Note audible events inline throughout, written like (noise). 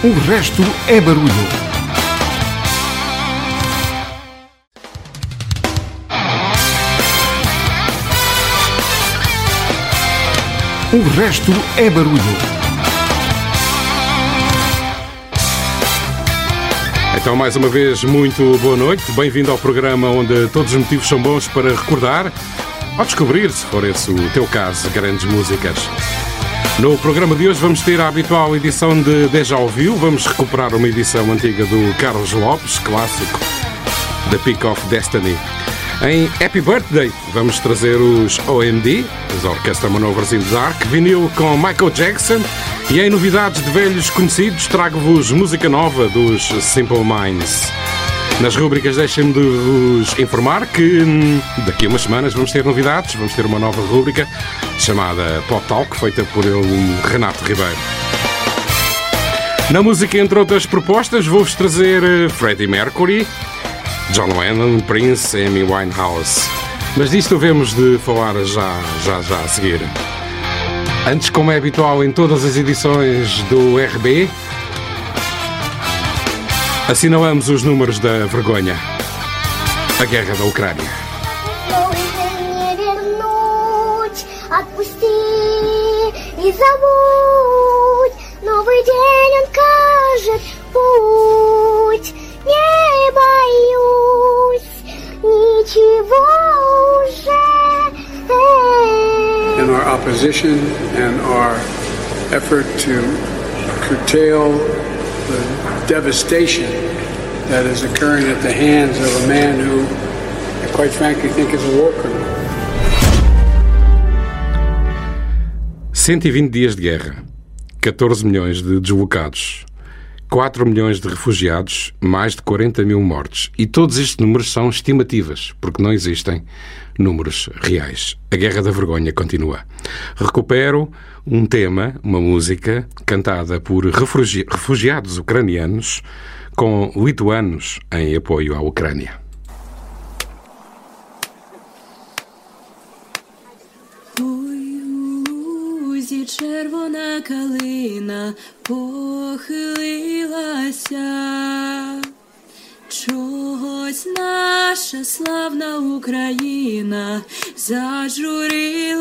O resto é barulho. O resto é barulho. Então, mais uma vez, muito boa noite. Bem-vindo ao programa onde todos os motivos são bons para recordar ou descobrir, se for esse o teu caso, grandes músicas. No programa de hoje vamos ter a habitual edição de Deja Ouviu. Vamos recuperar uma edição antiga do Carlos Lopes, clássico The Peak of Destiny. Em Happy Birthday vamos trazer os OMD, os Orchestra Manovers in the Dark, vinil com Michael Jackson e em novidades de velhos conhecidos trago-vos música nova dos Simple Minds. Nas rubricas deixem-me de vos informar que hum, daqui a umas semanas vamos ter novidades, vamos ter uma nova rúbrica chamada Pop Talk, feita por ele, Renato Ribeiro. Na música, entre outras propostas, vou-vos trazer eh, Freddie Mercury, John Lennon, Prince, Amy Winehouse. Mas disto devemos de falar já, já, já a seguir. Antes, como é habitual em todas as edições do RB, Assinalamos os números da vergonha. A guerra da Ucrânia. In our opposition and our effort to curtail the devastation that is occurring at the hands of a man who, I quite frankly, think is a war criminal. 120 dias de guerra, 14 milhões de deslocados, 4 milhões de refugiados, mais de 40 mil mortes. E todos estes números são estimativas, porque não existem números reais. A guerra da vergonha continua. Recupero um tema, uma música, cantada por refugi- refugiados ucranianos com lituanos em apoio à Ucrânia. Ой, у лузі червона калина похилилася. Чогось наша славна Україна зажурилася,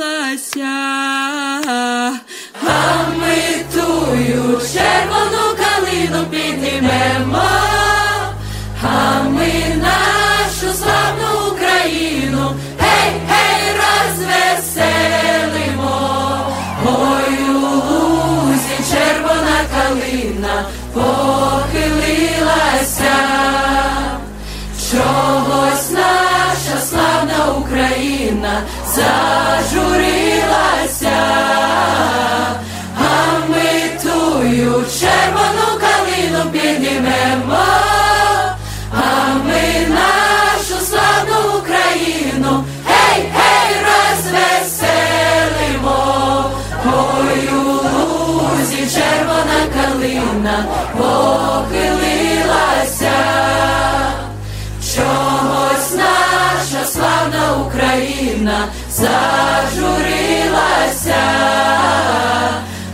а ми тую червону калину піднімемо, а ми нашу славну Україну, гей, гей, розвеселимо. Ой, у лузі червона калина похилилася. Чогось наша славна Україна зажурилася, а ми тую червону калину піднімемо, а ми нашу славну Україну, гей, гей, розвеселимо. Ой, у лузі червона калина похилилася. Україна зажурилася,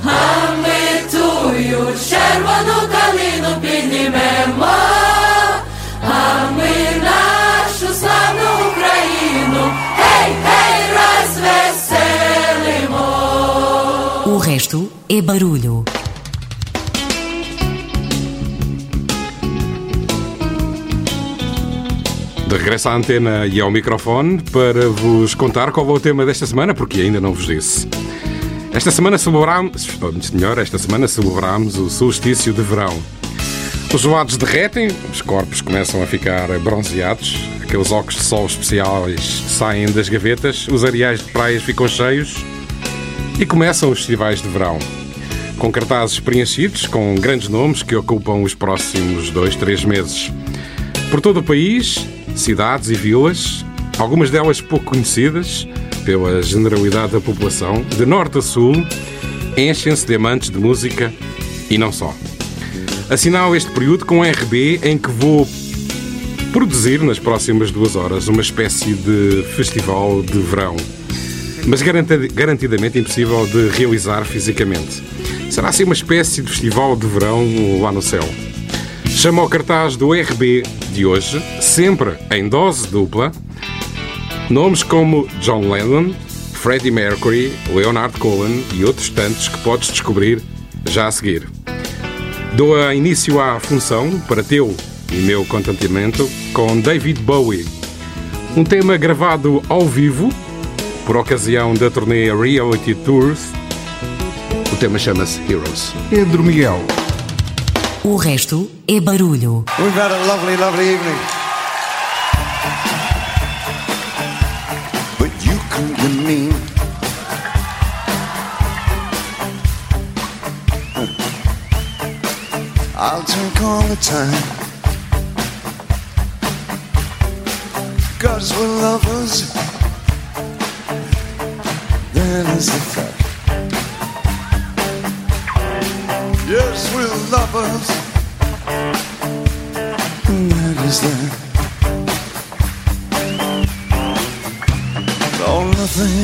а ми тую червону калину піднімемо, а ми нашу славну Україну, гей, гей, розвеселимо. O resto é barulho. De regresso à antena e ao microfone para vos contar qual é o tema desta semana, porque ainda não vos disse. Esta semana celebramos, ou melhor, esta semana celebramos o solstício de verão. Os gelados derretem, os corpos começam a ficar bronzeados, aqueles óculos de sol especiais saem das gavetas, os areais de praias ficam cheios e começam os festivais de verão. Com cartazes preenchidos, com grandes nomes que ocupam os próximos dois, três meses. Por todo o país, cidades e vilas, algumas delas pouco conhecidas pela generalidade da população, de norte a sul, enchem-se de amantes de música e não só. Assinalo este período com um RB em que vou produzir nas próximas duas horas uma espécie de festival de verão, mas garantidamente impossível de realizar fisicamente. Será assim uma espécie de festival de verão lá no céu. Chama ao cartaz do RB de hoje, sempre em dose dupla, nomes como John Lennon, Freddie Mercury, Leonard Cohen e outros tantos que podes descobrir já a seguir. Dou a início à função, para teu e meu contentamento, com David Bowie. Um tema gravado ao vivo, por ocasião da turnê Reality Tours. O tema chama-se Heroes. Pedro Miguel. O resto é barulho. We've had a lovely, lovely evening. But you be mean. I'll drink all the time. Cause we're lovers. That is the fact. Yes, we're lovers. And that is that. Oh, nothing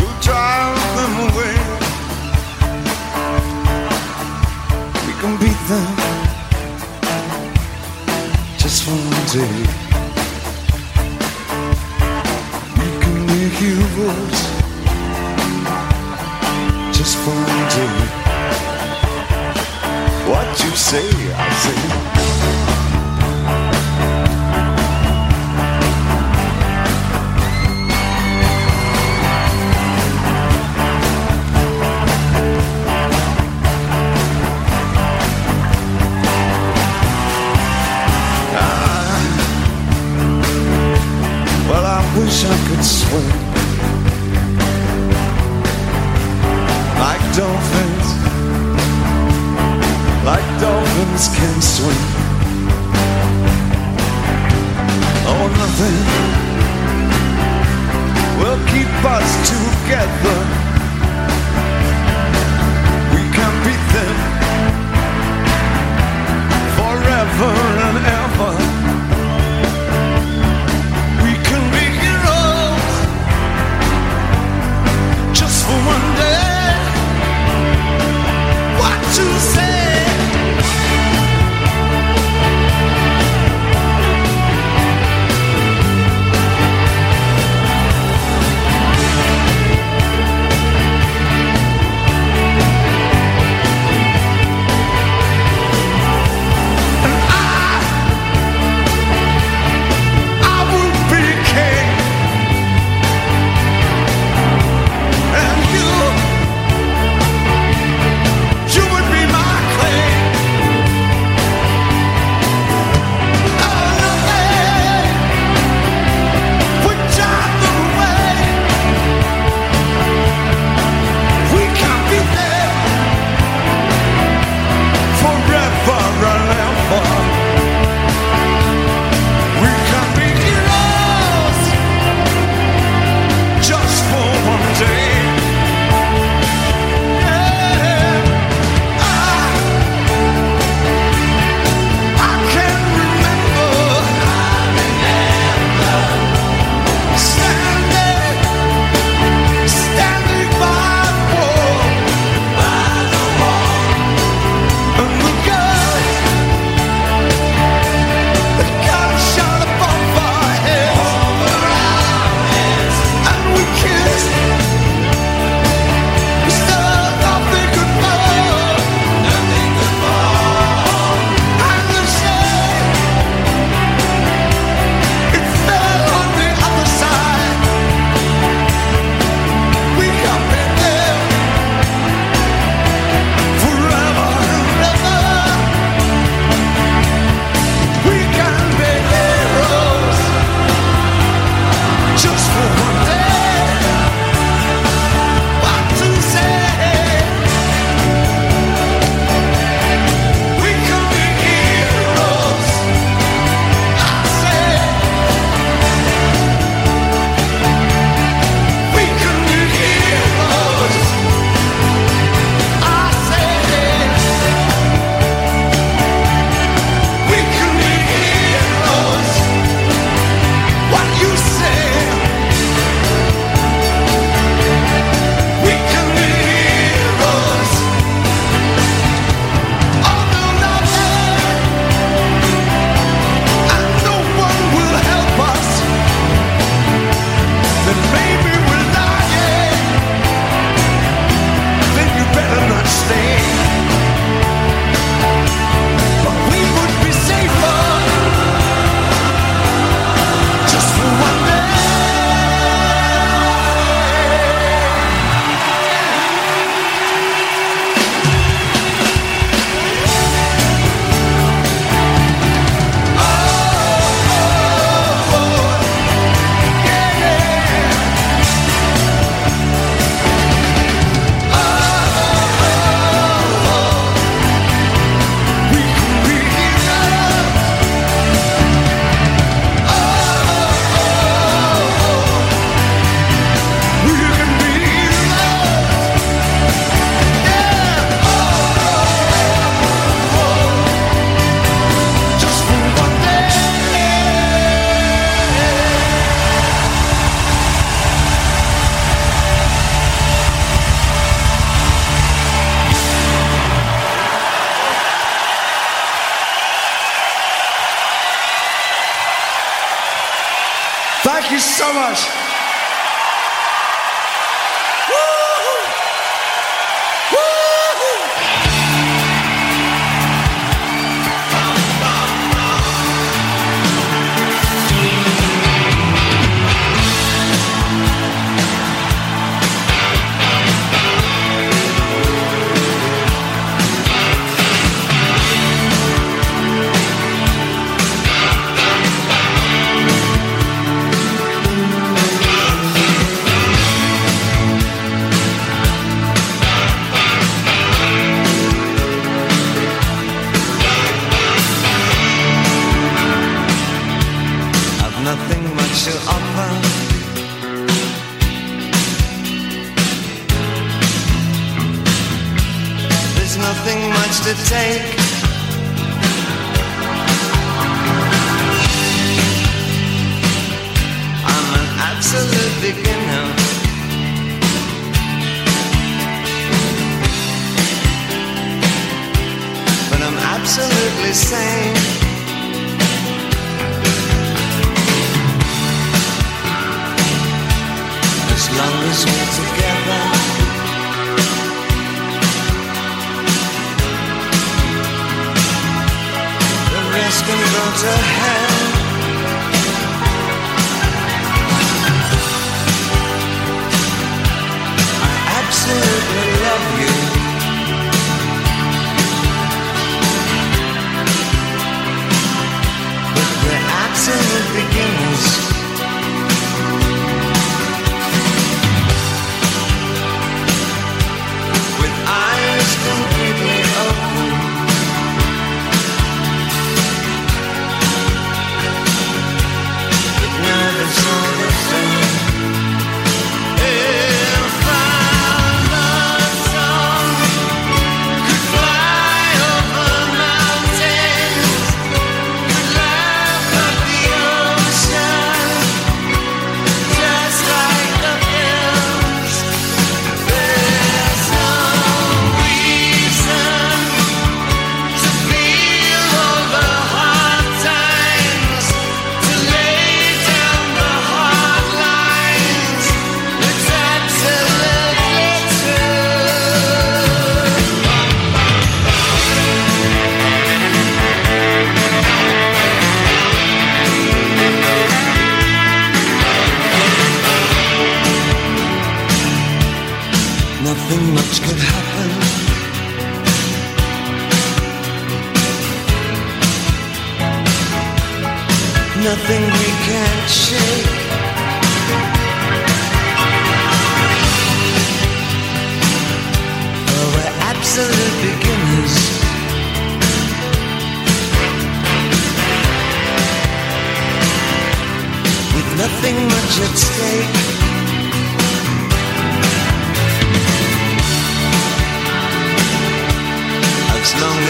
will drive them away. We can beat them just one day. We can be heroes just for one. What you say, I say. Ah. Well, I wish I could swim can swing.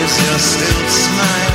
is your still smile.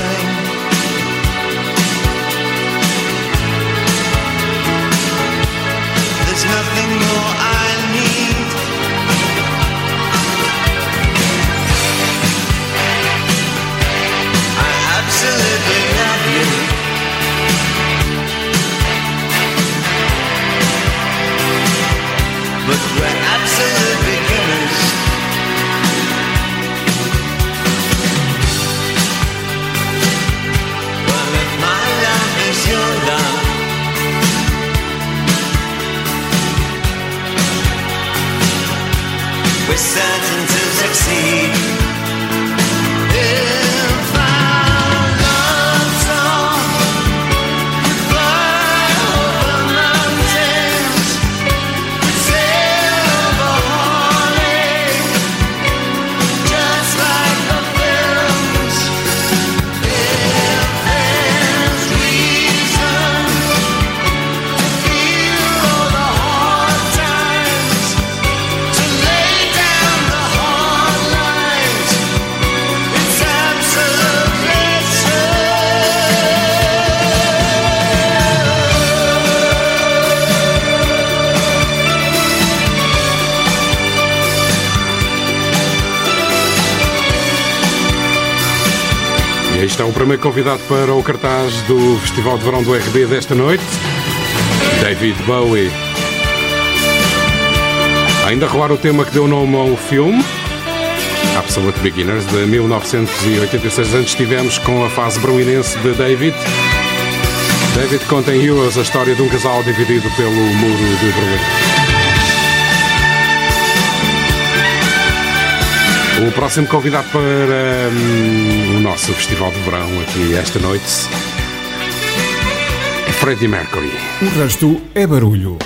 convidado para o cartaz do Festival de Verão do RB desta noite, David Bowie. Ainda a rolar o tema que deu nome ao filme, Absolute Beginners, de 1986. Antes estivemos com a fase berlinense de David. David conta em Heroes a história de um casal dividido pelo muro de Berlim. O próximo convidado para hum, o nosso festival de verão aqui esta noite é Freddie Mercury. O resto é barulho.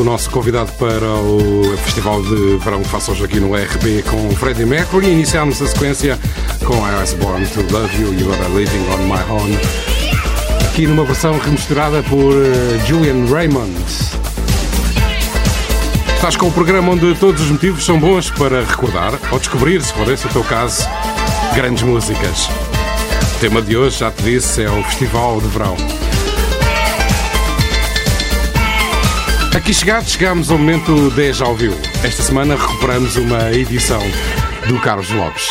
Do nosso convidado para o Festival de Verão que faço hoje aqui no RB com Freddie Mercury, iniciámos a sequência com I Was Born to Love You, You Are Living on My Own, aqui numa versão remisturada por eh, Julian Raymond. Estás com o programa onde todos os motivos são bons para recordar ou descobrir, se for esse o teu caso, grandes músicas. O tema de hoje, já te disse, é o Festival de Verão. Aqui chegados, chegamos ao momento 10 já ouviu. Esta semana recuperamos uma edição do Carlos Lopes.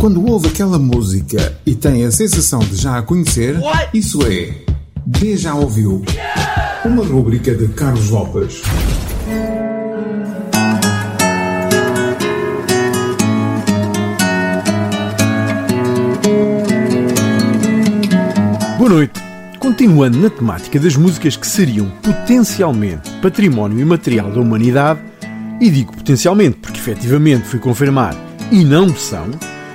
Quando ouve aquela música e tem a sensação de já a conhecer, isso é D já ouviu. Uma rúbrica de Carlos Lopes. Boa noite. Continuando na temática das músicas que seriam potencialmente património imaterial da humanidade, e digo potencialmente porque efetivamente fui confirmar e não são,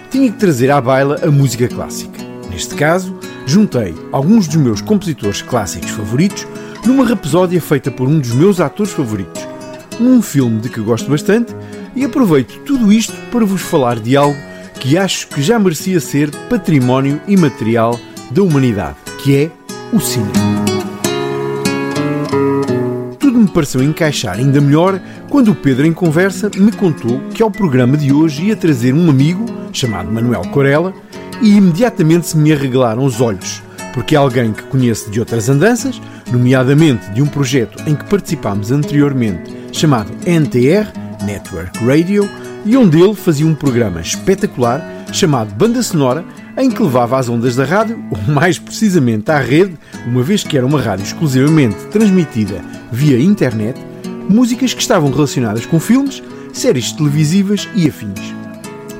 tinha que trazer à baila a música clássica. Neste caso, juntei alguns dos meus compositores clássicos favoritos numa rapsódia feita por um dos meus atores favoritos, num filme de que gosto bastante, e aproveito tudo isto para vos falar de algo que acho que já merecia ser património imaterial da humanidade, que é o cinema. Tudo me pareceu encaixar ainda melhor quando o Pedro, em conversa, me contou que ao programa de hoje ia trazer um amigo chamado Manuel Corella e imediatamente se me arregalaram os olhos, porque é alguém que conheço de outras andanças, nomeadamente de um projeto em que participámos anteriormente chamado NTR Network Radio e onde ele fazia um programa espetacular chamado Banda Sonora em que levava às ondas da rádio, (laughs) ou mais precisamente à rede, uma vez que era uma rádio exclusivamente transmitida via internet, músicas que estavam relacionadas com filmes, séries televisivas e afins.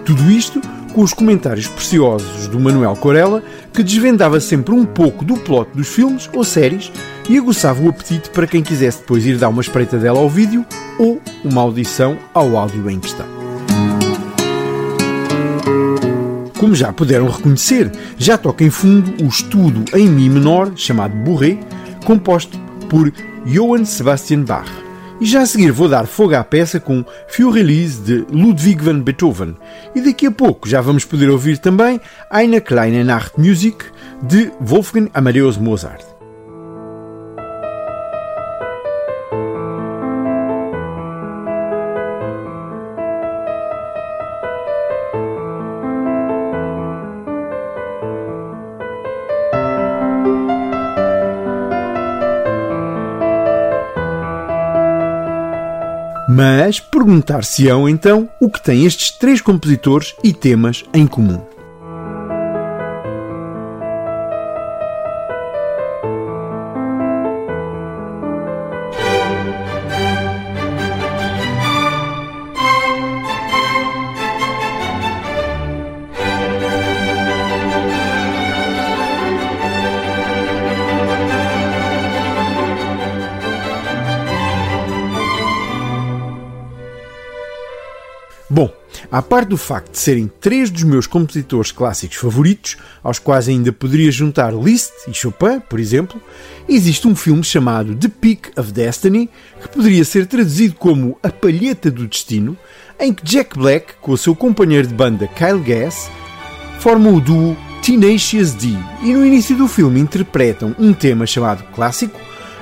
Tudo isto com os comentários preciosos do Manuel Corella, que desvendava sempre um pouco do plot dos filmes ou séries e aguçava o apetite para quem quisesse depois ir dar uma espreitadela ao vídeo ou uma audição ao áudio em questão. Como já puderam reconhecer, já toca em fundo o estudo em Mi menor chamado Bourré, composto por Johann Sebastian Bach. E já a seguir vou dar fogo à peça com Für Release de Ludwig van Beethoven. E daqui a pouco já vamos poder ouvir também Eine kleine Nachtmusik de Wolfgang Amadeus Mozart. Perguntar-se-ão então o que têm estes três compositores e temas em comum. À parte do facto de serem três dos meus compositores clássicos favoritos, aos quais ainda poderia juntar Liszt e Chopin, por exemplo, existe um filme chamado The Peak of Destiny, que poderia ser traduzido como A Palheta do Destino, em que Jack Black, com o seu companheiro de banda Kyle Gass, formam o duo Tenacious D. E no início do filme interpretam um tema chamado Clássico,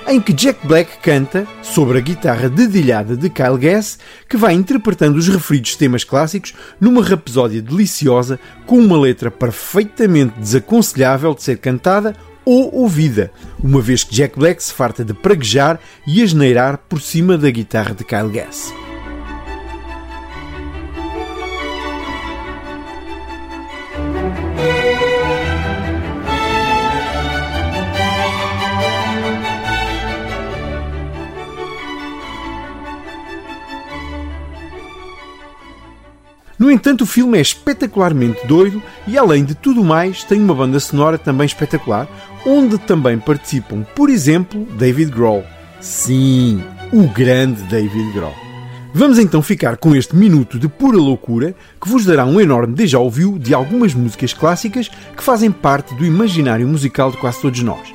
em que Jack Black canta sobre a guitarra dedilhada de Kyle Gass, que vai interpretando os referidos temas clássicos numa rapsódia deliciosa com uma letra perfeitamente desaconselhável de ser cantada ou ouvida, uma vez que Jack Black se farta de praguejar e asneirar por cima da guitarra de Kyle Gass. No entanto, o filme é espetacularmente doido e, além de tudo mais, tem uma banda sonora também espetacular, onde também participam, por exemplo, David Grohl. Sim, o grande David Grohl. Vamos então ficar com este minuto de pura loucura que vos dará um enorme déjà vu de algumas músicas clássicas que fazem parte do imaginário musical de quase todos nós.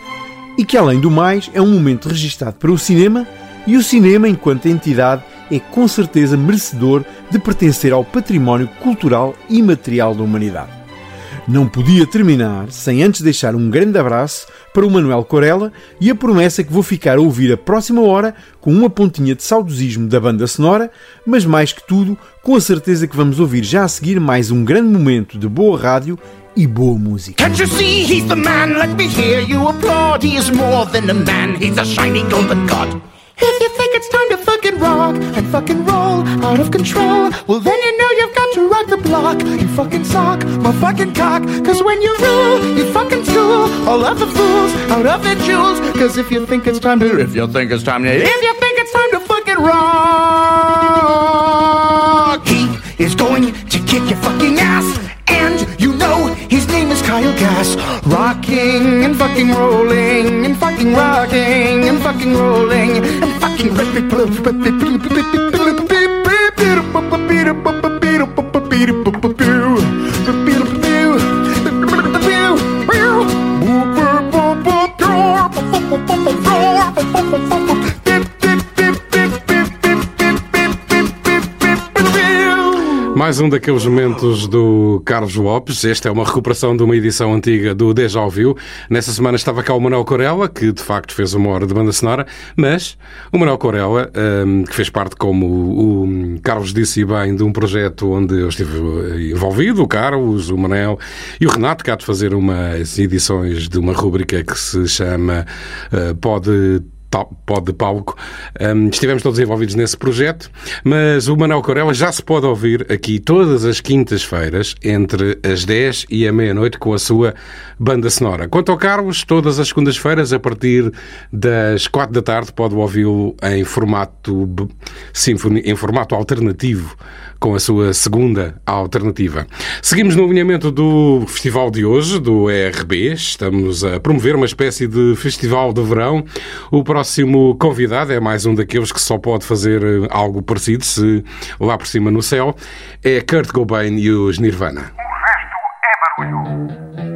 E que, além do mais, é um momento registado para o cinema e o cinema, enquanto entidade, é com certeza merecedor de pertencer ao património cultural e material da humanidade. Não podia terminar sem antes deixar um grande abraço para o Manuel Corella e a promessa que vou ficar a ouvir a próxima hora com uma pontinha de saudosismo da banda sonora, mas mais que tudo, com a certeza que vamos ouvir já a seguir mais um grande momento de boa rádio e boa música. Can't you see he's the man? Let me hear you applaud. He is more than a man, he's a golden god. If you think it's time to fucking rock and fucking roll out of control, well then you know you've got to rock the block. You fucking sock, my fucking cock. Cause when you rule, you fucking school all of the fools out of their jewels. Cause if you think it's time to, if you think it's time to, if you think it's time to fucking rock, he is going to kick your fucking ass. And you know his name is Kyle Gass. Rocking and fucking rolling and fucking rocking and fucking rolling Keep it, flip, flip, flip, flip, flip, flip. Mais um daqueles momentos do Carlos Lopes. Esta é uma recuperação de uma edição antiga do Deja Ouviu. Nessa semana estava cá o Manuel Corella, que de facto fez uma hora de banda sonora, mas o Manuel Corella, hum, que fez parte, como o Carlos disse bem, de um projeto onde eu estive envolvido, o Carlos, o Manel e o Renato, há de fazer umas edições de uma rubrica que se chama uh, Pode pode de palco. Um, estivemos todos envolvidos nesse projeto, mas o Manuel Corella já se pode ouvir aqui todas as quintas-feiras, entre as 10 e a meia-noite, com a sua banda sonora. Quanto ao Carlos, todas as segundas-feiras, a partir das 4 da tarde, pode ouvi-lo em formato sinfone, em formato alternativo com a sua segunda alternativa. Seguimos no alinhamento do festival de hoje, do ERB. Estamos a promover uma espécie de festival de verão. O próximo convidado é mais um daqueles que só pode fazer eh, algo parecido, se lá por cima no céu. É Kurt Cobain e os Nirvana. O resto é barulho.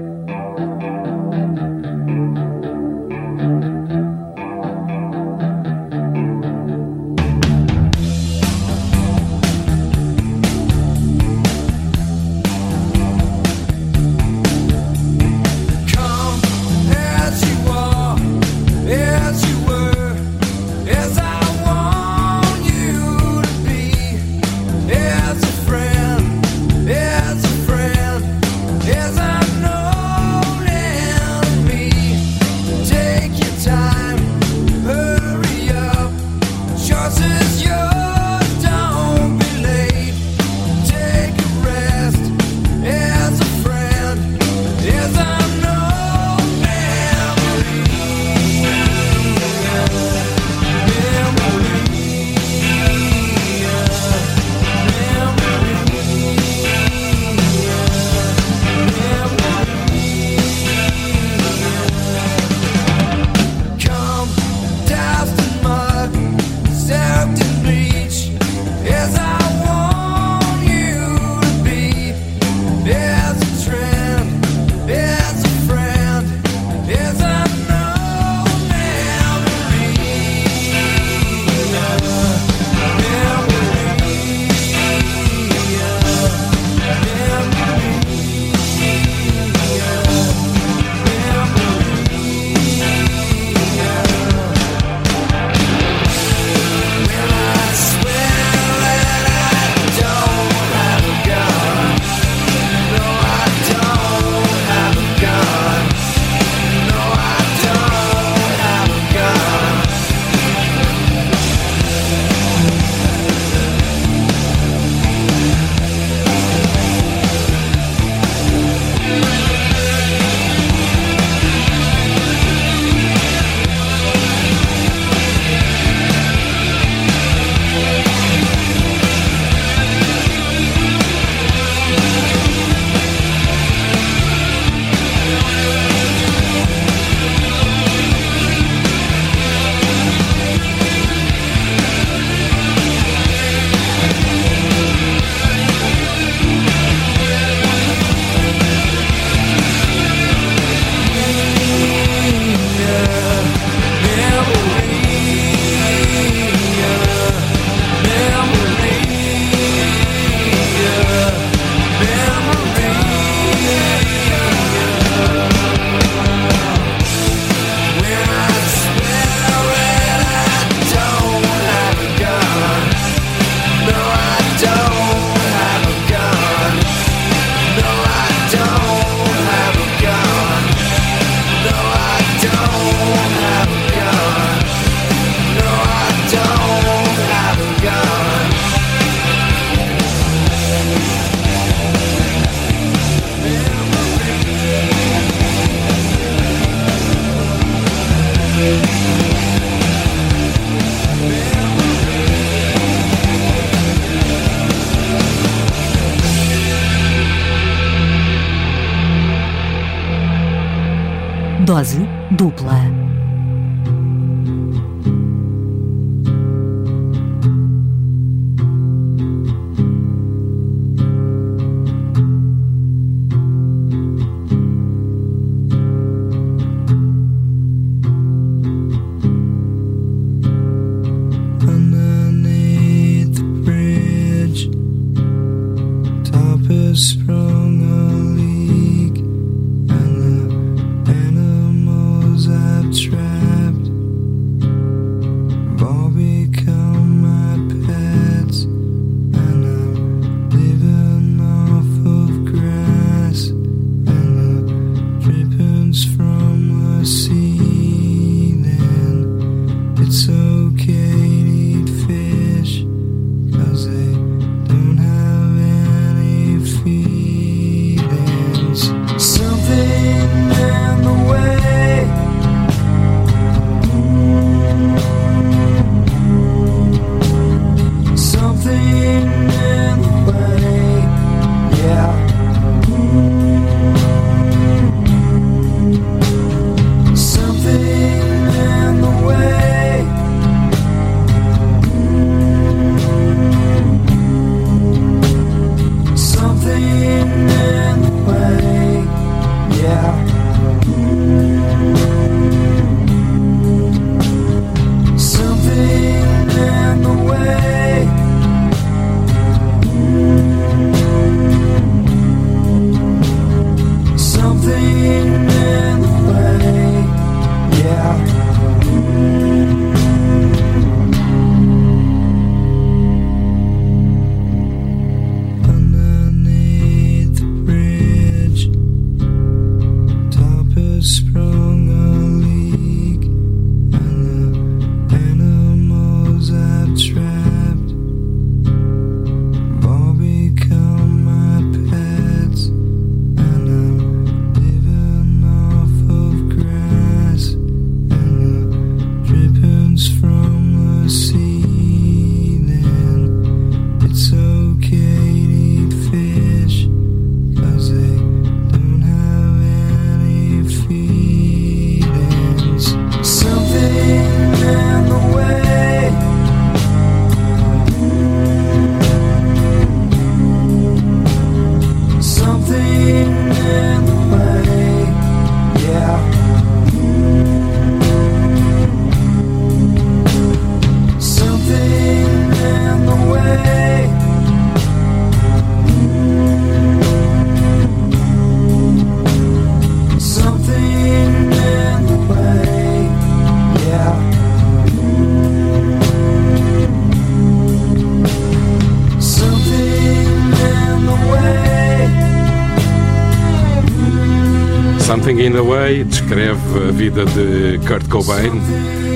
Way descreve a vida de Kurt Cobain.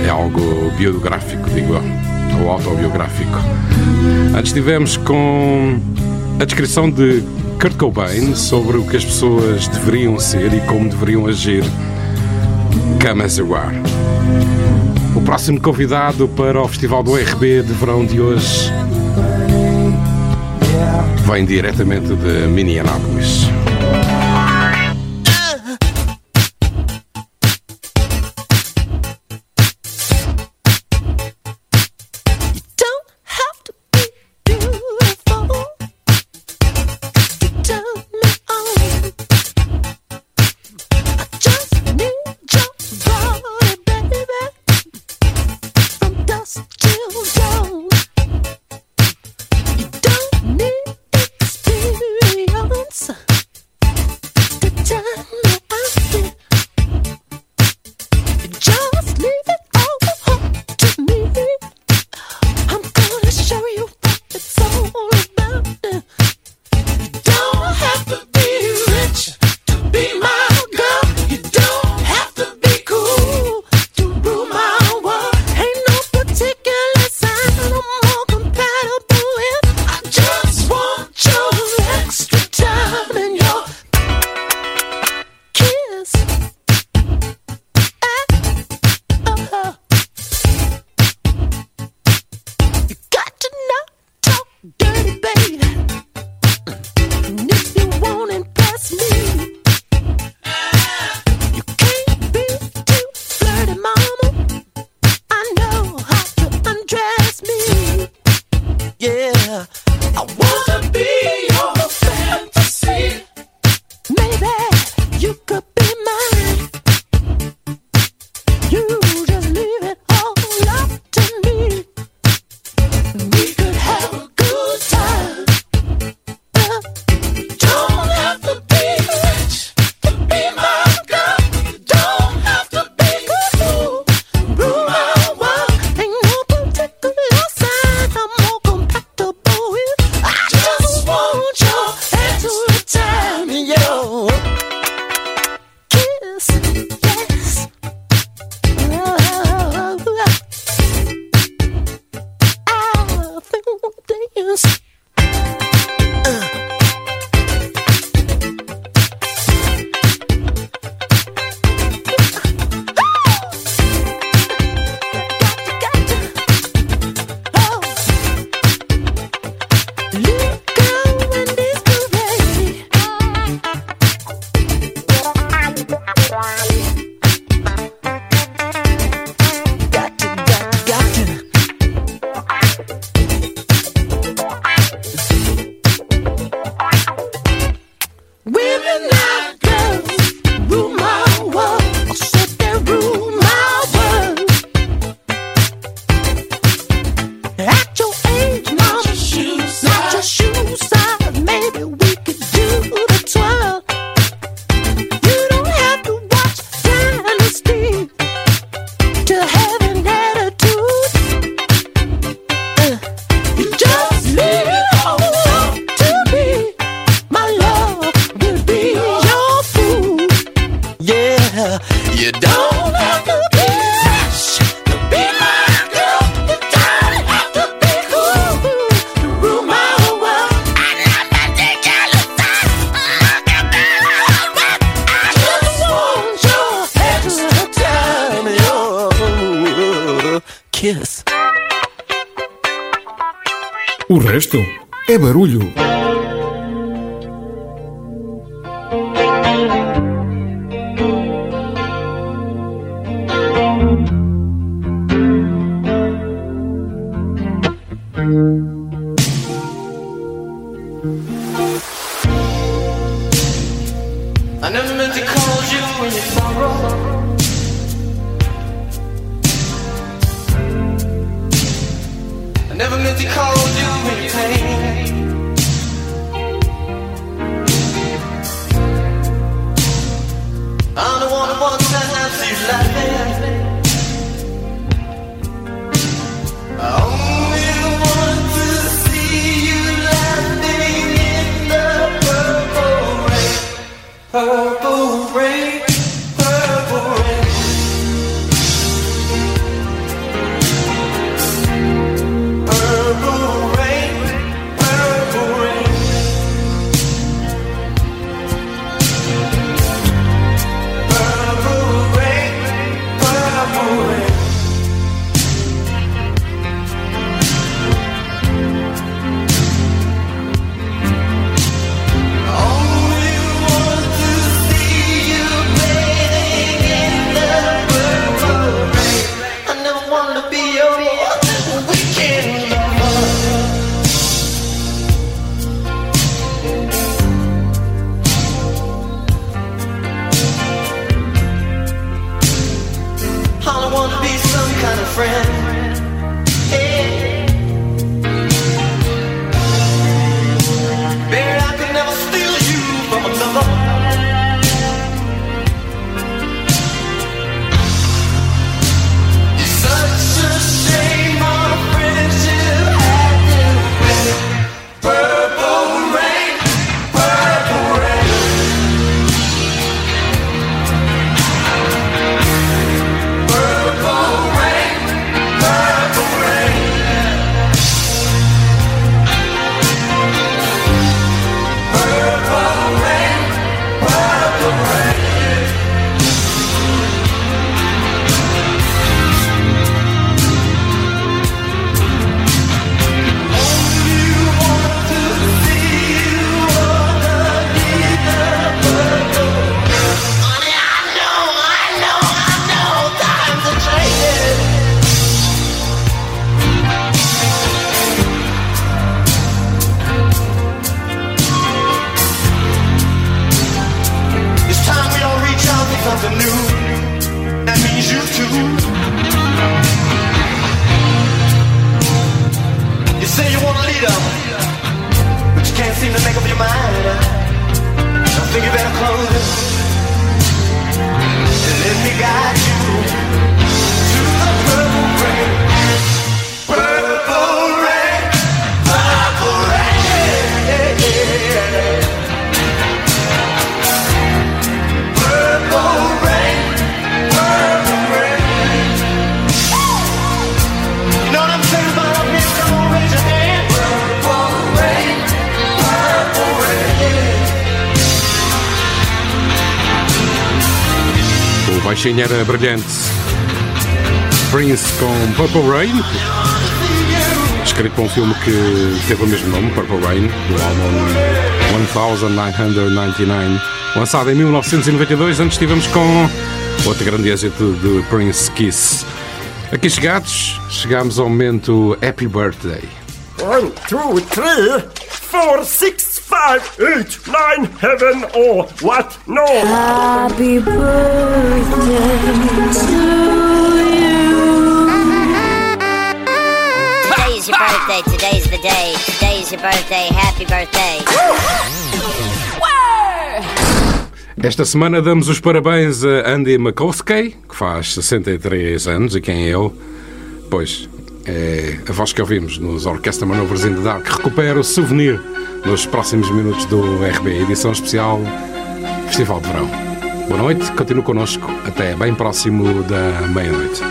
É algo biográfico, digo eu, ou autobiográfico. Antes tivemos com a descrição de Kurt Cobain sobre o que as pessoas deveriam ser e como deveriam agir. Come as you are. O próximo convidado para o Festival do RB de verão de hoje vem diretamente de Minneapolis. Brilhante. Prince com Purple Rain. Escrito para um filme que teve o mesmo nome, Purple Rain, do álbum 1999, lançado em 1992. Antes estivemos com outro grande êxito de Prince Kiss. Aqui chegados, chegamos ao momento Happy Birthday. One, two, three, four, six, five, eight, nine, heaven or what? No. Happy birthday to Today's your birthday, today's the day. Today's your birthday, happy birthday. Esta semana damos os parabéns a Andy Makowski, que faz 63 anos, e quem é ele? Pois, é a voz que ouvimos nos Orquestra Manovers in the Dark, recupera o souvenir nos próximos minutos do RB, edição especial Festival de Verão. Boa noite, continue connosco até bem próximo da meia-noite.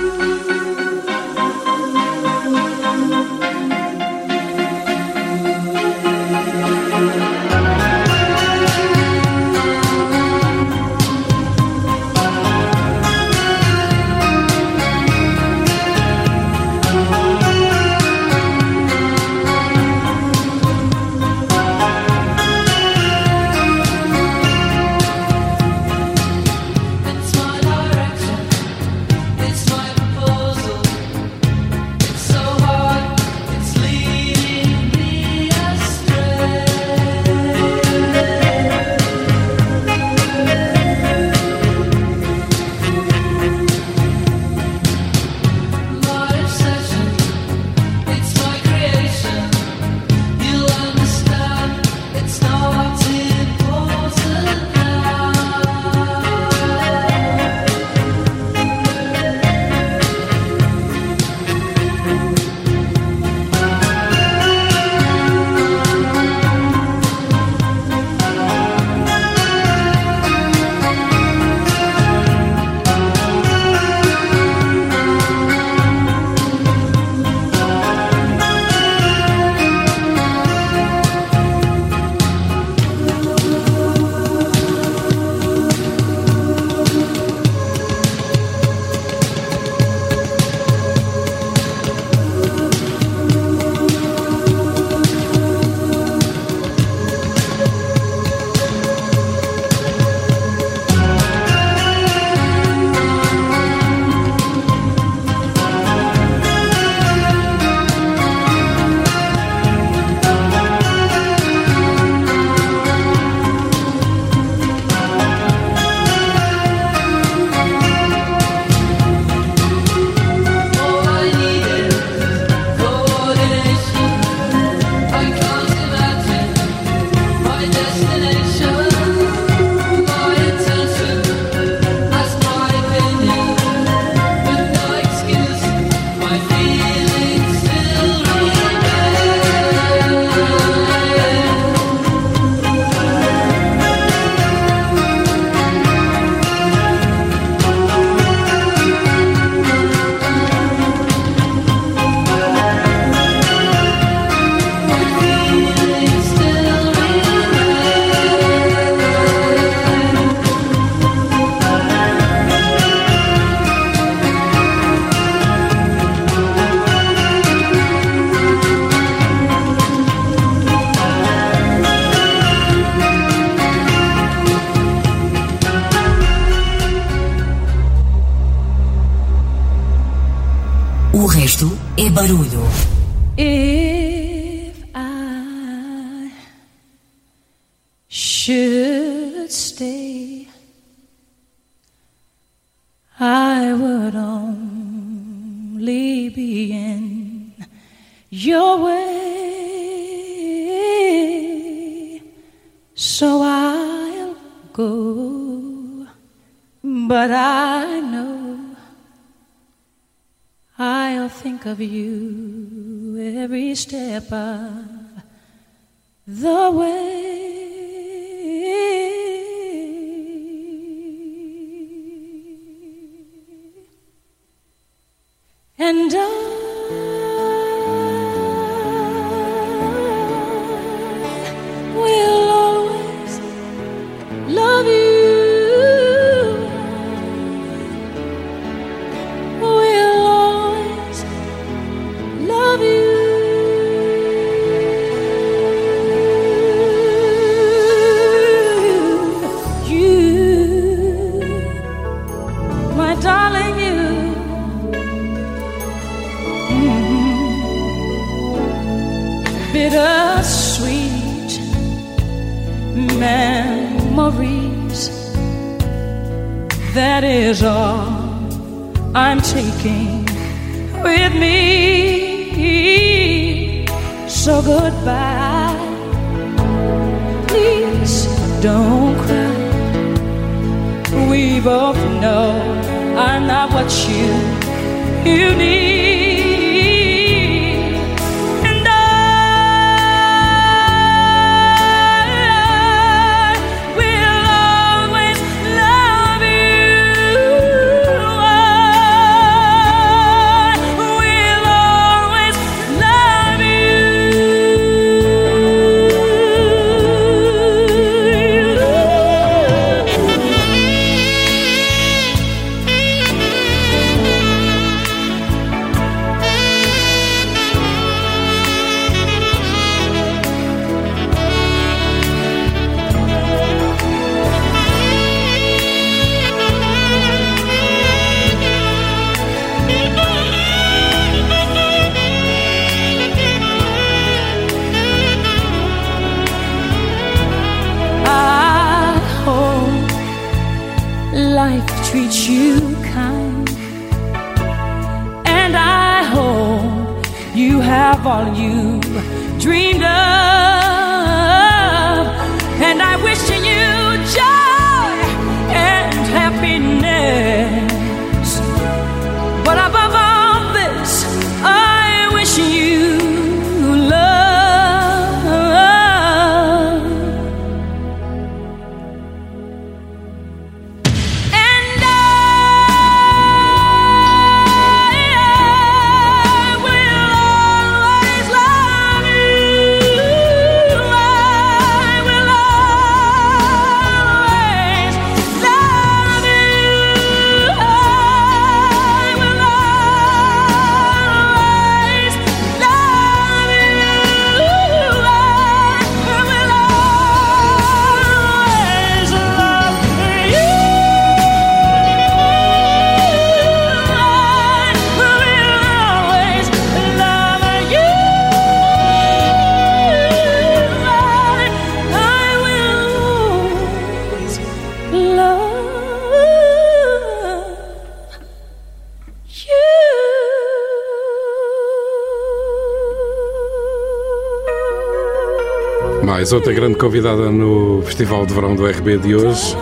Outra grande convidada no Festival de Verão do RB de hoje,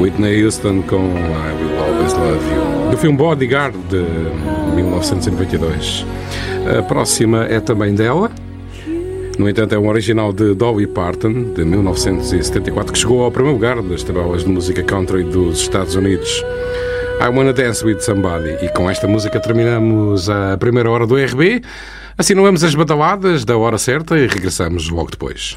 Whitney Houston com I Will Always Love You, do filme Bodyguard de 1992. A próxima é também dela, no entanto é um original de Dolly Parton, de 1974, que chegou ao primeiro lugar das tabelas de música country dos Estados Unidos. I Wanna Dance With Somebody. E com esta música terminamos a primeira hora do RB. Assinalamos as badaladas da hora certa e regressamos logo depois.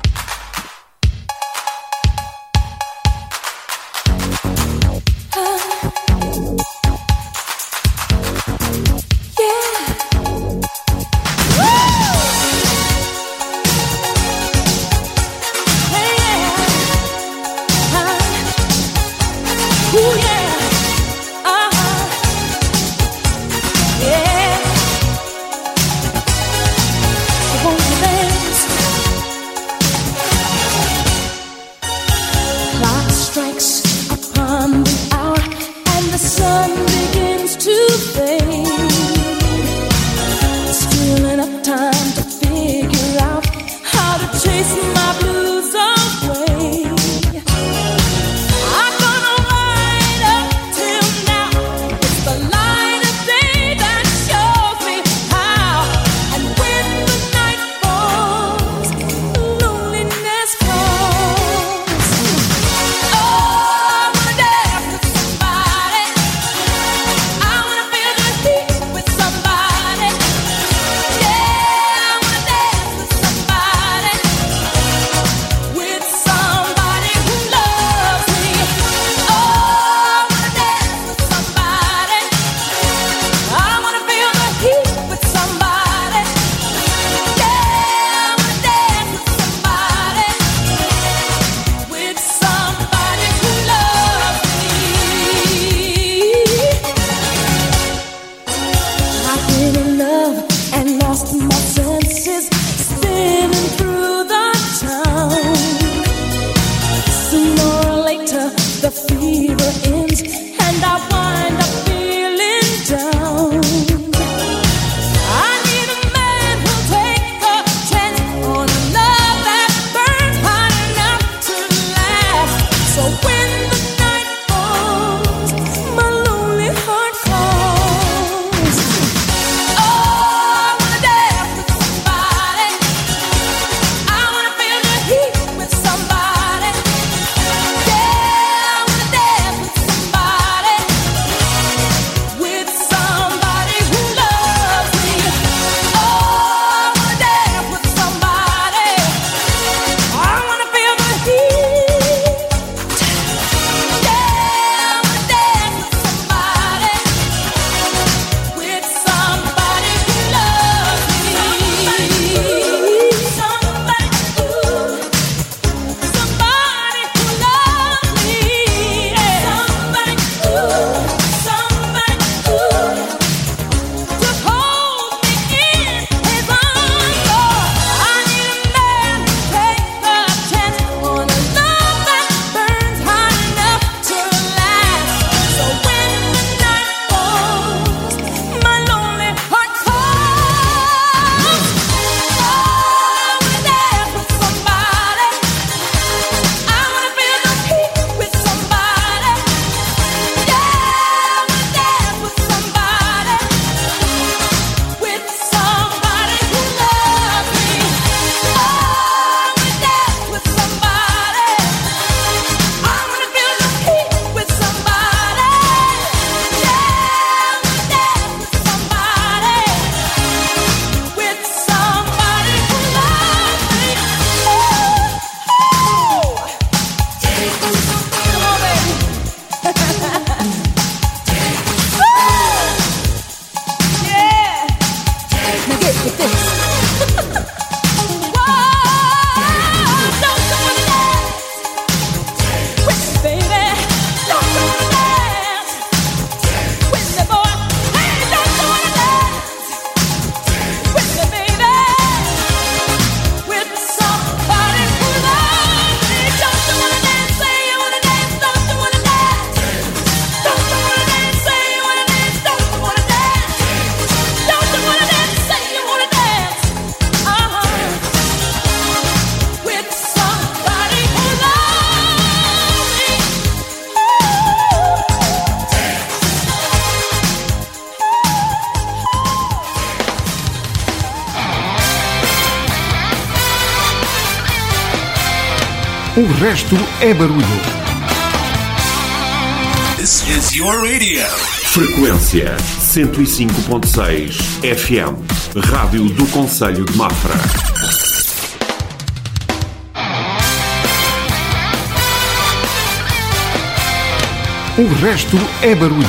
É barulho. This is your radio. Frequência 105.6 FM. Rádio do Conselho de Mafra. O resto é barulho.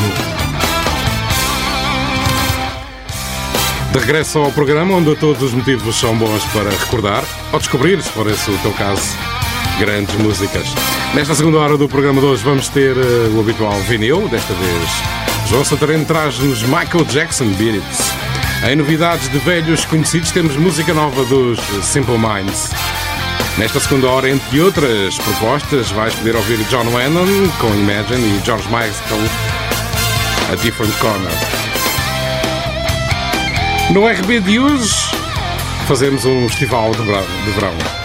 De regresso ao programa, onde todos os motivos são bons para recordar ou descobrir, se for esse o teu caso, grandes músicas. Nesta segunda hora do programa de hoje vamos ter eh, o habitual vinil, desta vez João Santareno traz-nos Michael Jackson Beat. Em novidades de velhos conhecidos temos música nova dos Simple Minds. Nesta segunda hora, entre outras propostas, vais poder ouvir John Lennon com Imagine e George Michael A Different Corner. No RB de hoje, fazemos um festival de verão.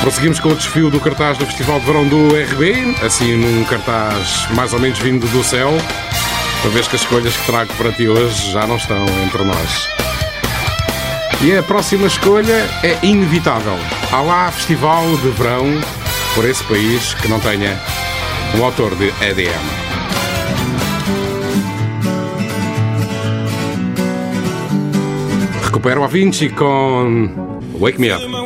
Prosseguimos com o desfio do cartaz do Festival de Verão do RB, assim num cartaz mais ou menos vindo do céu, uma vez que as escolhas que trago para ti hoje já não estão entre nós. E a próxima escolha é inevitável. Há lá Festival de Verão por esse país que não tenha um autor de EDM. Recupero a Vinci com Wake Me Up.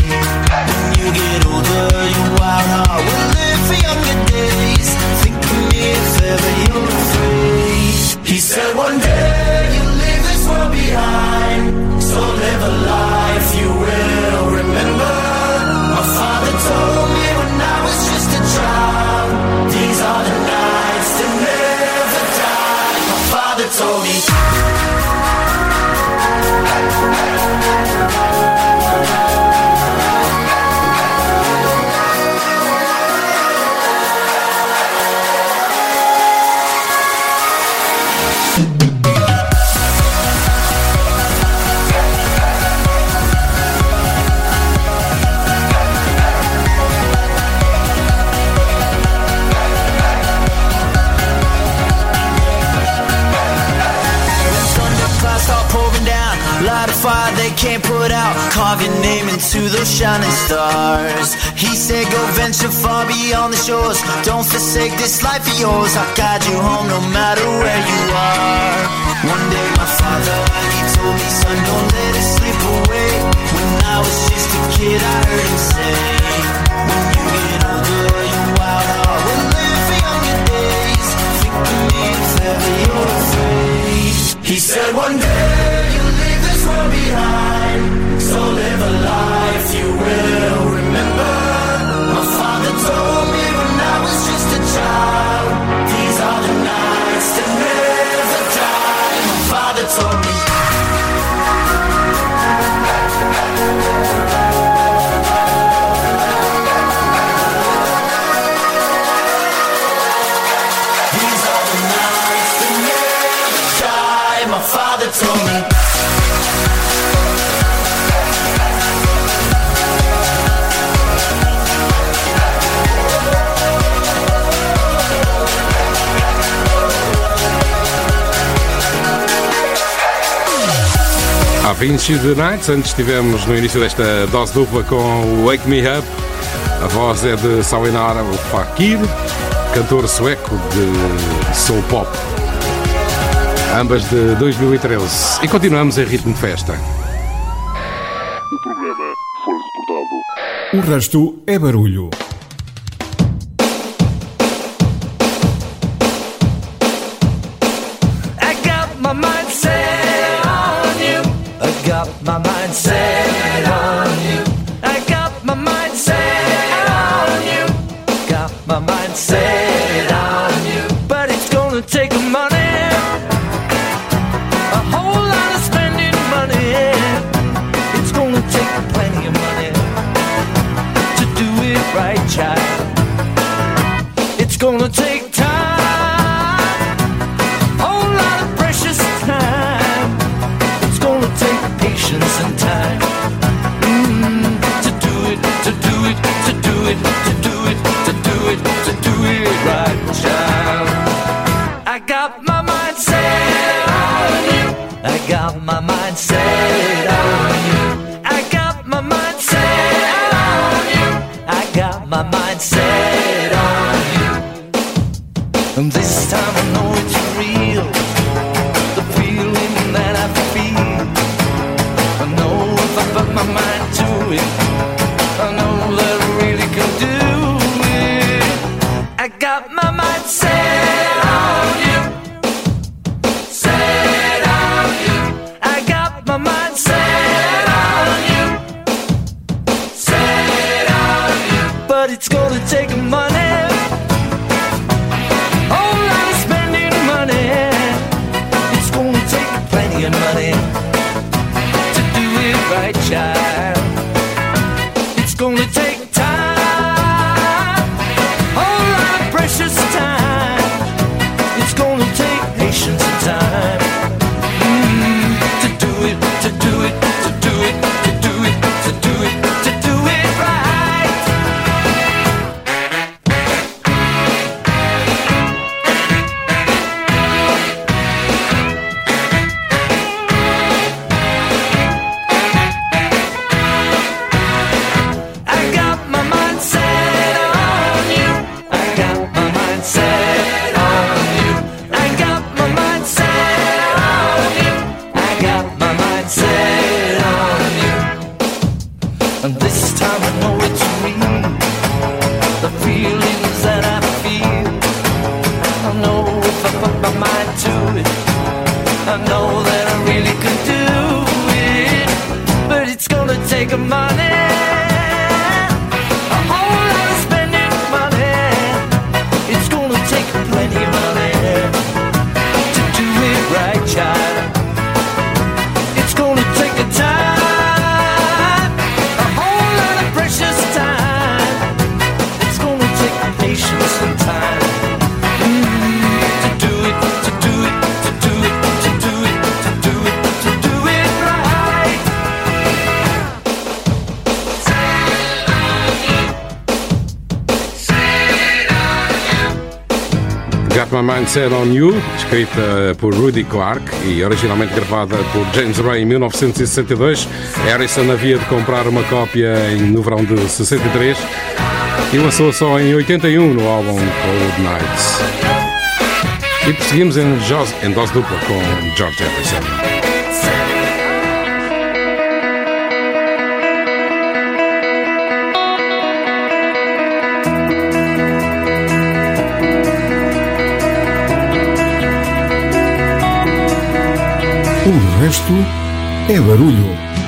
blow out, carve your name into those shining stars. He said, Go venture far beyond the shores. Don't forsake this life of yours. I'll guide you home no matter where you are. One day, my father, he told me, Son, don't let it slip away. When I was just a kid, I heard him say. will. Vinci the Nights. Antes tivemos no início desta dose dupla com o Wake Me Up. A voz é de Salinar Fakir, cantor sueco de soul pop. Ambas de 2013. E continuamos em ritmo de festa. O programa foi reportado. O resto é barulho. Say Mind Set On You, escrita por Rudy Clark e originalmente gravada por James Ray em 1962. Harrison havia de comprar uma cópia no verão de 63 e lançou só em 81 no álbum Cold Nights. E prosseguimos em, em dose dupla com George Harrison. O resto é barulho.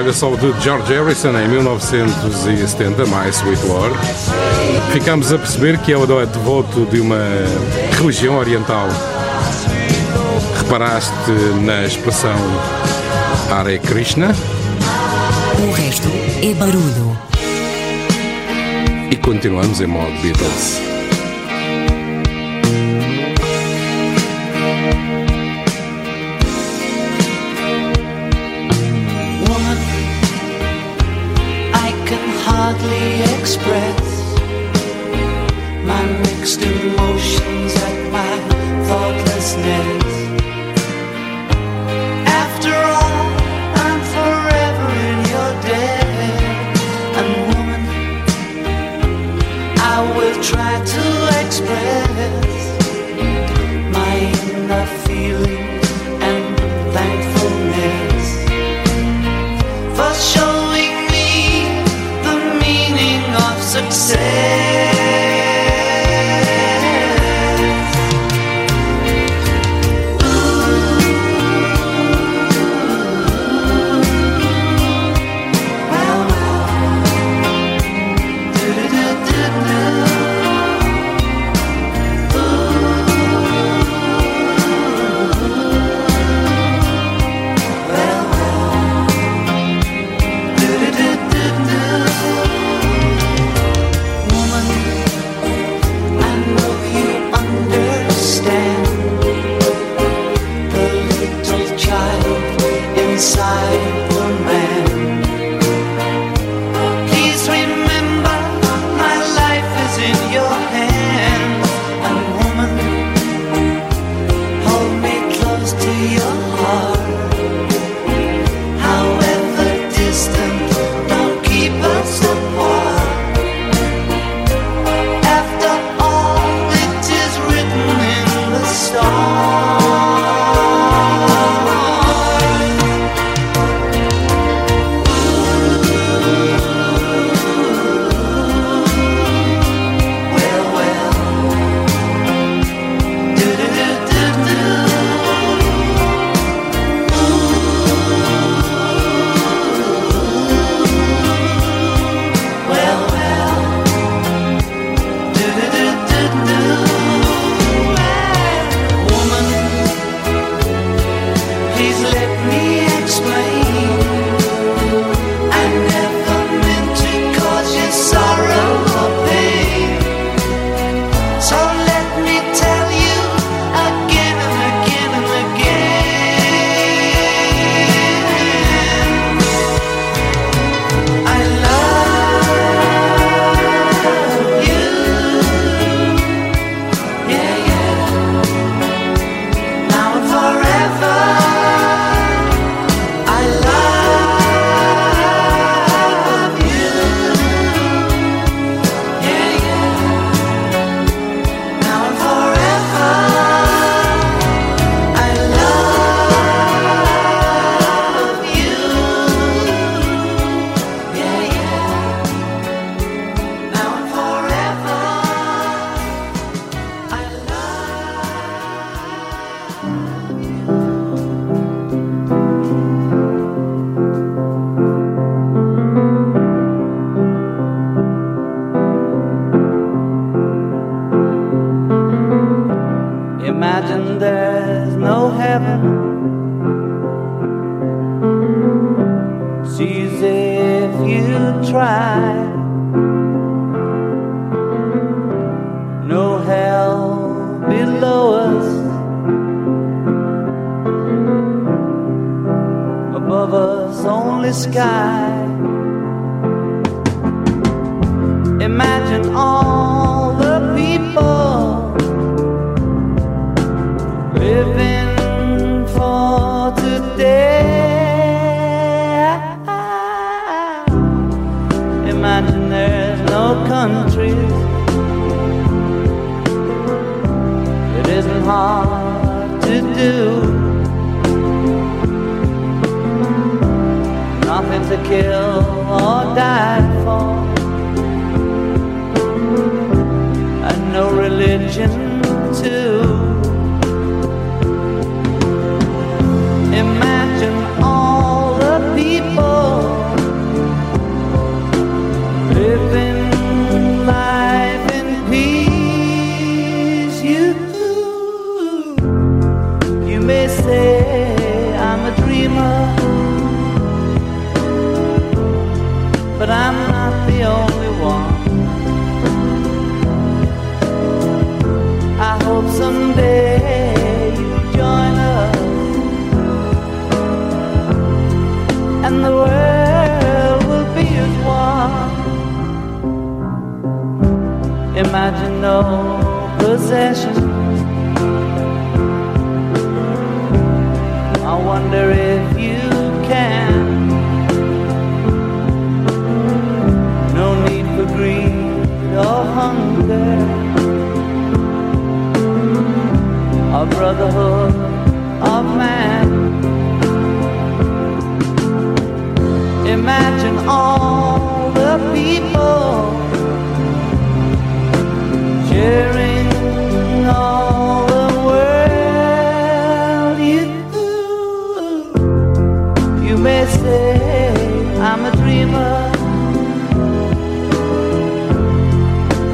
Primeiro trabalho a solo de George Harrison em 1970, My Sweet Lord. Ficamos a perceber que ele é devoto de uma religião oriental. Reparaste na expressão Hare Krishna? O resto é barulho. E continuamos em modo Beatles.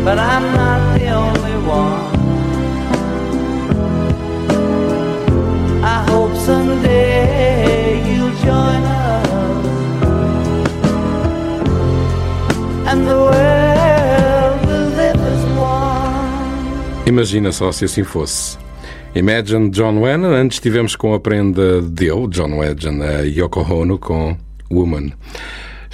But I'm not the only one. I hope someday you'll join us, and the world will live as one. Imagina só se assim fosse. Imagine John Lennon, antes tivemos com a prenda dele, John Legend, a Yoko Ono com Woman.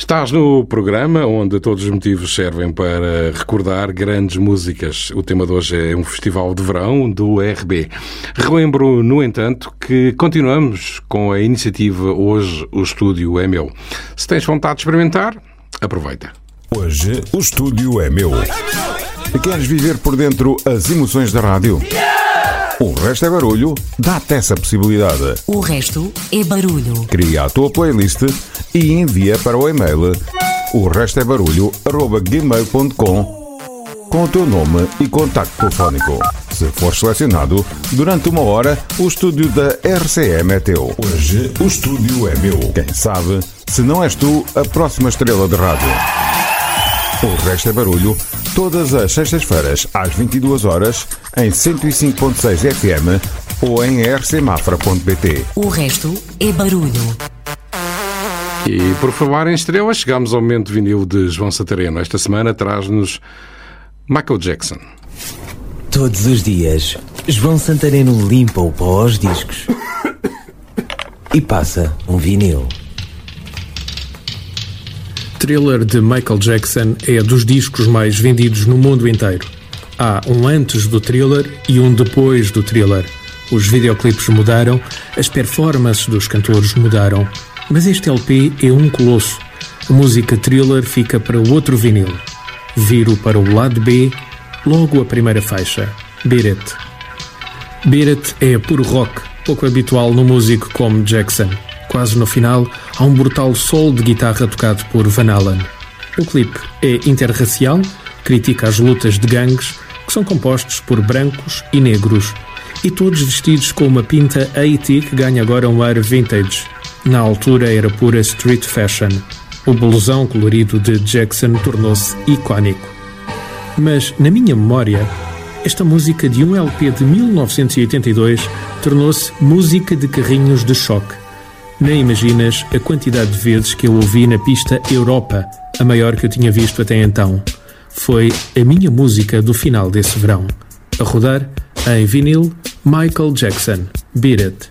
Estás no programa onde todos os motivos servem para recordar grandes músicas. O tema de hoje é um festival de verão do RB. Relembro, no entanto, que continuamos com a iniciativa Hoje o Estúdio é Meu. Se tens vontade de experimentar, aproveita. Hoje o estúdio é meu. Queres viver por dentro as emoções da rádio? O resto é barulho, dá-te essa possibilidade. O resto é barulho. Cria a tua playlist e envia para o e-mail o resto é barulho gmail.com com o teu nome e contacto telefónico. Se for selecionado, durante uma hora, o estúdio da RCM é teu. Hoje o estúdio é meu. Quem sabe, se não és tu, a próxima estrela de rádio. O resto é barulho, todas as sextas-feiras, às 22 horas, em 105.6 FM ou em rcmafra.pt. O resto é barulho. E por falar em estrelas, chegamos ao momento vinil de João Santareno. Esta semana traz-nos Michael Jackson. Todos os dias, João Santareno limpa o pó aos discos (coughs) e passa um vinil. Thriller de Michael Jackson é dos discos mais vendidos no mundo inteiro. Há um antes do thriller e um depois do thriller. Os videoclipes mudaram, as performances dos cantores mudaram, mas este LP é um colosso. A música thriller fica para o outro vinil. Viro para o lado B, logo a primeira faixa, Beat It. É puro rock, pouco habitual no músico como Jackson. Quase no final, há um brutal solo de guitarra tocado por Van Allen. O clipe é interracial, critica as lutas de gangues, que são compostos por brancos e negros, e todos vestidos com uma pinta Haiti que ganha agora um ar vintage. Na altura era pura street fashion. O blusão colorido de Jackson tornou-se icónico. Mas, na minha memória, esta música de um LP de 1982 tornou-se música de carrinhos de choque. Nem imaginas a quantidade de vezes que eu ouvi na pista Europa, a maior que eu tinha visto até então. Foi a minha música do final desse verão. A rodar, em vinil, Michael Jackson, Beat It.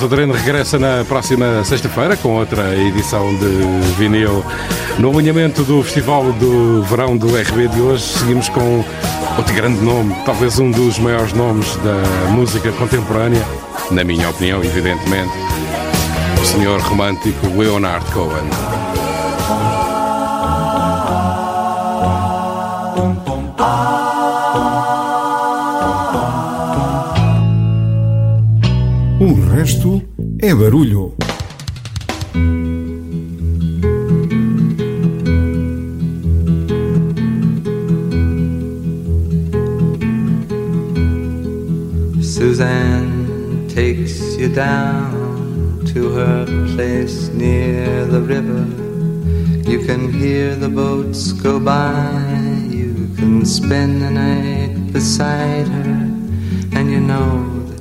João Santareno regressa na próxima sexta-feira com outra edição de vinil. No alinhamento do Festival do Verão do RB de hoje, seguimos com outro grande nome, talvez um dos maiores nomes da música contemporânea, na minha opinião, evidentemente, o senhor romântico Leonard Cohen. Resto é barulho. Suzanne takes you down to her place near the river. You can hear the boats go by. You can spend the night beside her. And you know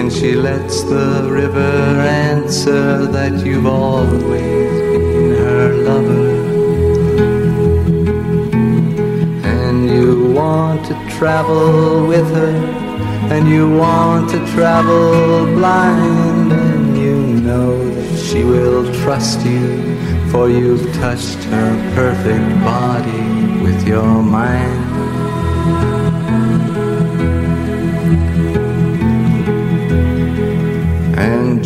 And she lets the river answer that you've always been her lover. And you want to travel with her, and you want to travel blind, and you know that she will trust you, for you've touched her perfect body with your mind.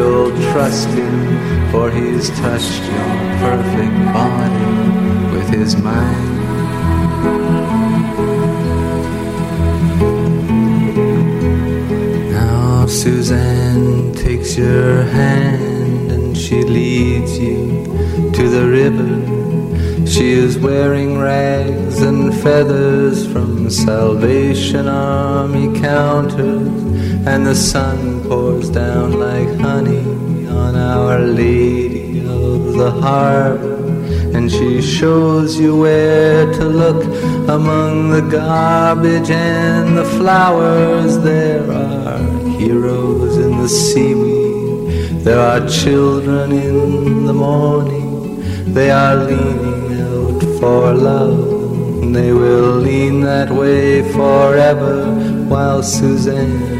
you'll trust him, for he's touched your perfect body with his mind. Now Suzanne takes your hand and she leads you to the river. She is wearing rags and feathers from Salvation Army counters, and the sun pours down like honey on Our Lady of the Harbor. And she shows you where to look among the garbage and the flowers. There are heroes in the seaweed, there are children in the morning. They are leaning out for love. They will lean that way forever while Suzanne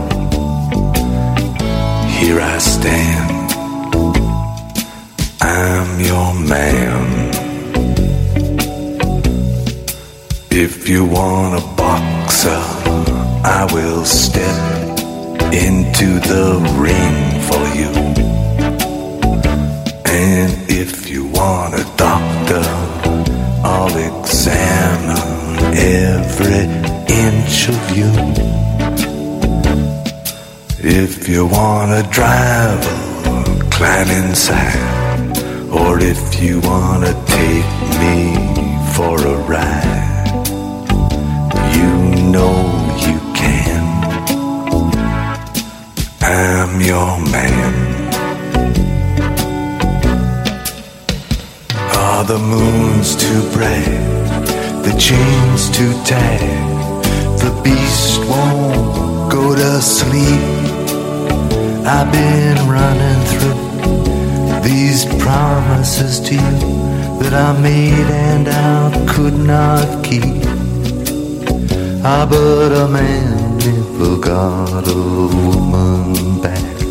here I stand. I'm your man. If you want a boxer, I will step into the ring for you. And if you want a doctor, I'll examine every inch of you. If you want a driver, climb inside. Or if you want to take me for a ride, you know you can. I'm your man. Are the moons too bright? The chains too tight? The beast won't go to sleep. I've been running through these promises to you that I made and I could not keep. Ah, but a man never got a woman back,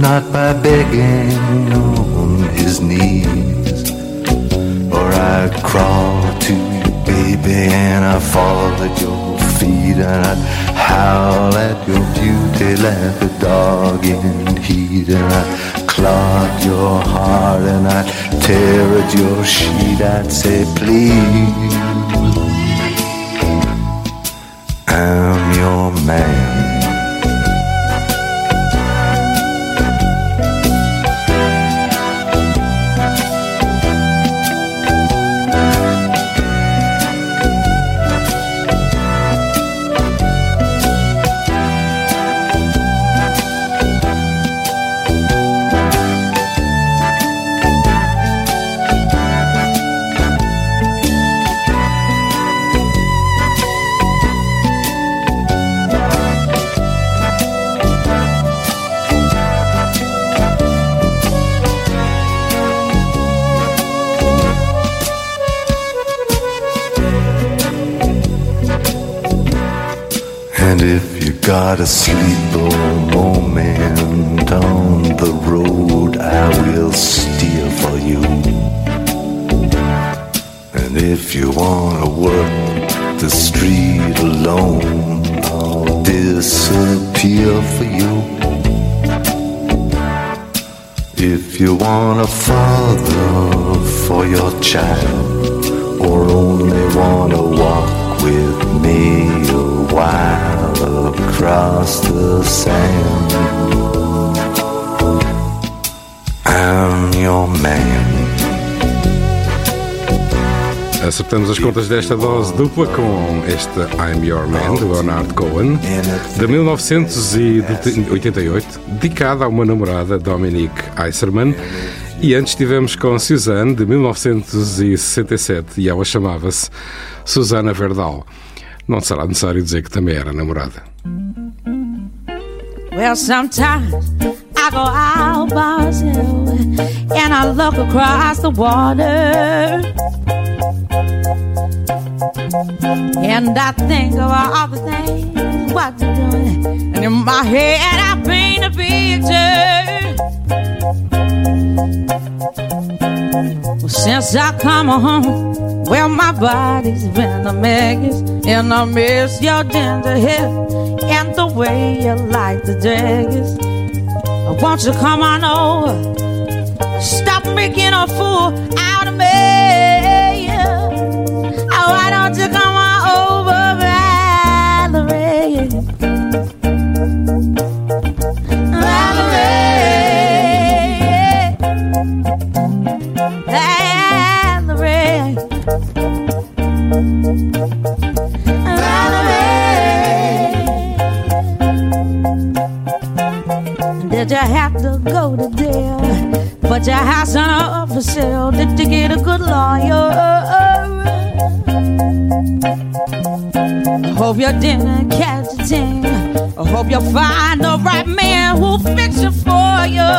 not by begging on his knees. Or I'd crawl to you, baby, and I'd fall at your feet, and I'd howl at your beauty like a dog in heat, and I'd clog your heart, and I'd tear at your sheet. I'd say, please, I'm you got a moment on the road, I will steer for you. And if you wanna work the street alone, I'll disappear for you. If you want a father for your child, man. Acertamos as contas desta dose dupla com este I'm Your Man, do Leonard Cohen, de 1988, dedicada a uma namorada, Dominique Eiserman. E antes tivemos com Suzanne, de 1967, e ela chamava-se Susana Verdal. Não será necessário dizer que também era namorada. Well, sometimes I go out myself and I look across the water. And I think of all the things what you're doing. And in my head, I paint a picture. Well, since I come home, well, my body's been a mess. And I miss your ginger hair and the way you like the daggers. Won't you come on over? Stop making a fool out of me. Oh, why don't you come on over, Valerie? Valerie. But your house on for sale. Did you get a good lawyer? I hope you didn't catch a thing. I hope you'll find the right man who'll fix it for you.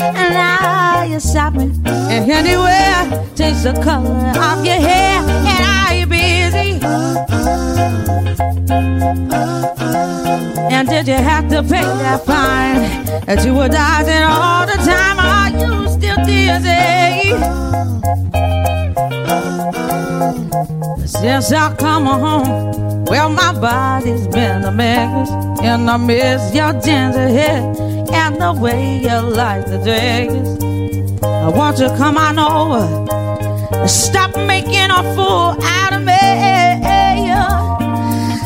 And now you're shopping and anywhere change the color of your hair. Are you busy? And did you have to pay that fine that you were dodging all the time? Are you still dizzy? Since I come home, well, my body's been a mess, and I miss your ginger hair and the way you like the dress. I want you to come on over, stop making a fool out of me.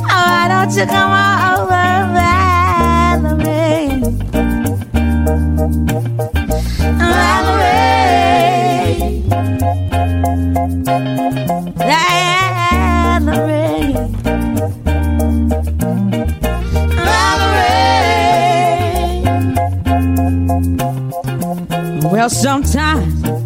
Why don't you come over, Valerie? Valerie. Valerie. Valerie. Well, sometimes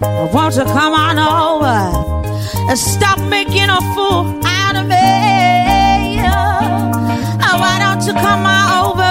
Won't you come on over and stop making a fool out of me? Oh, why don't you come on over,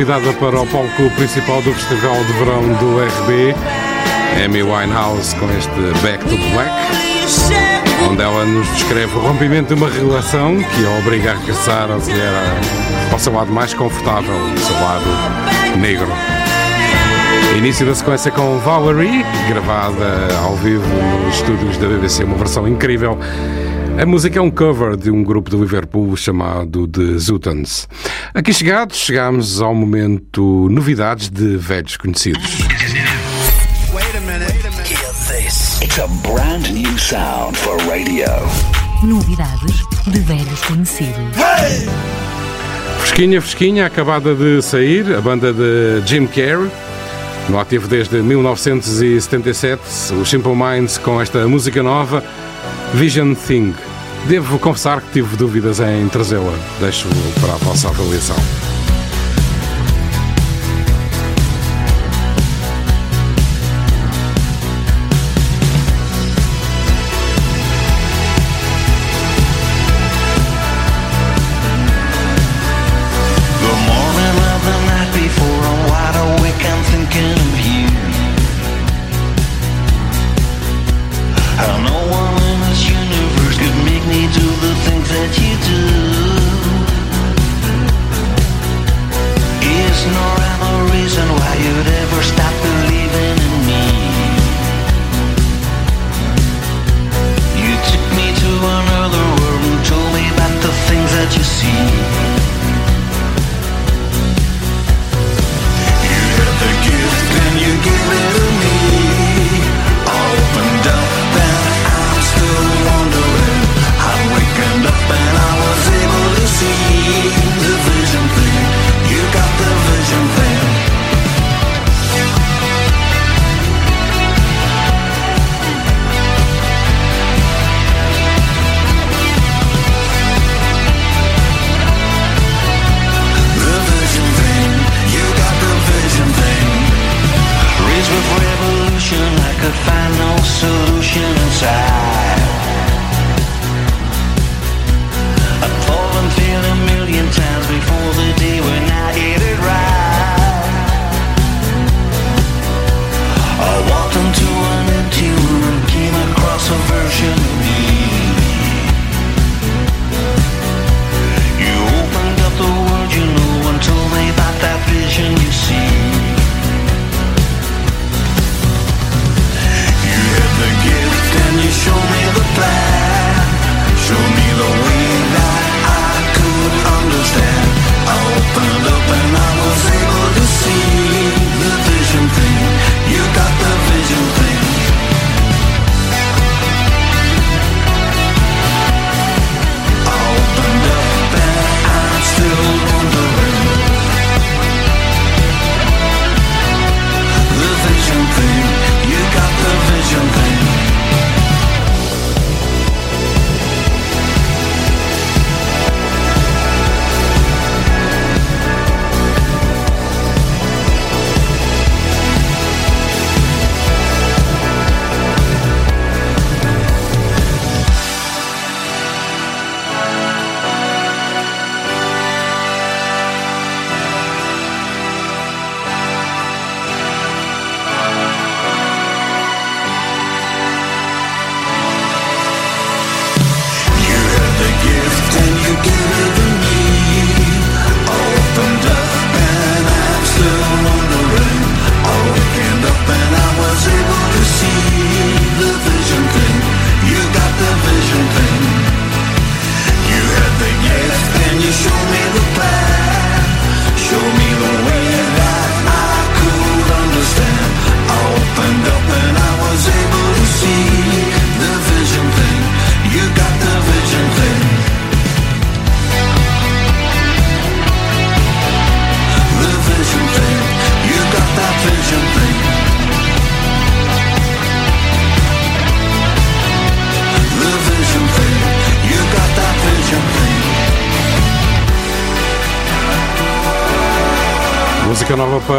convidada para o palco principal do Festival de Verão do RB, Amy Winehouse, com este Back to Black, onde ela nos descreve o rompimento de uma relação que a obriga a regressar ao, ao seu lado mais confortável, o seu lado negro. Início da sequência com Valerie, gravada ao vivo nos estúdios da BBC, uma versão incrível a música é um cover de um grupo de Liverpool chamado The Zutans. Aqui chegados, chegamos ao momento novidades de velhos conhecidos. Novidades de velhos conhecidos. Hey! Fresquinha, fresquinha, acabada de sair, a banda de Jim Carrey. No ativo desde 1977, o Simple Minds com esta música nova, Vision Thing. Devo confessar que tive dúvidas em trazê-la. Deixo para a vossa avaliação.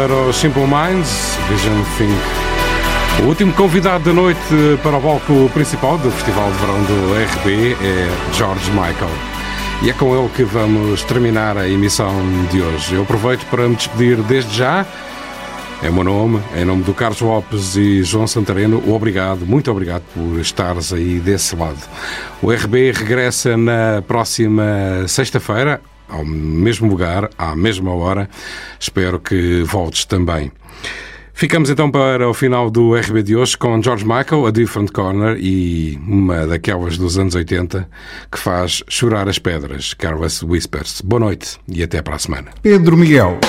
para o Simple Minds, Vision Think. O último convidado da noite para o palco principal do Festival de Verão do RB é George Michael. E é com ele que vamos terminar a emissão de hoje. Eu aproveito para me despedir desde já. É o meu nome, é em nome do Carlos Lopes e João Santareno, obrigado, muito obrigado por estares aí desse lado. O RB regressa na próxima sexta-feira, ao mesmo lugar, à mesma hora. Espero que voltes também. Ficamos então para o final do RB de hoje com George Michael, A Different Corner e uma daquelas dos anos 80 que faz chorar as pedras, Careless Whispers. Boa noite e até para a semana. Pedro Miguel.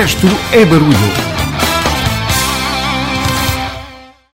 Resto é barulho.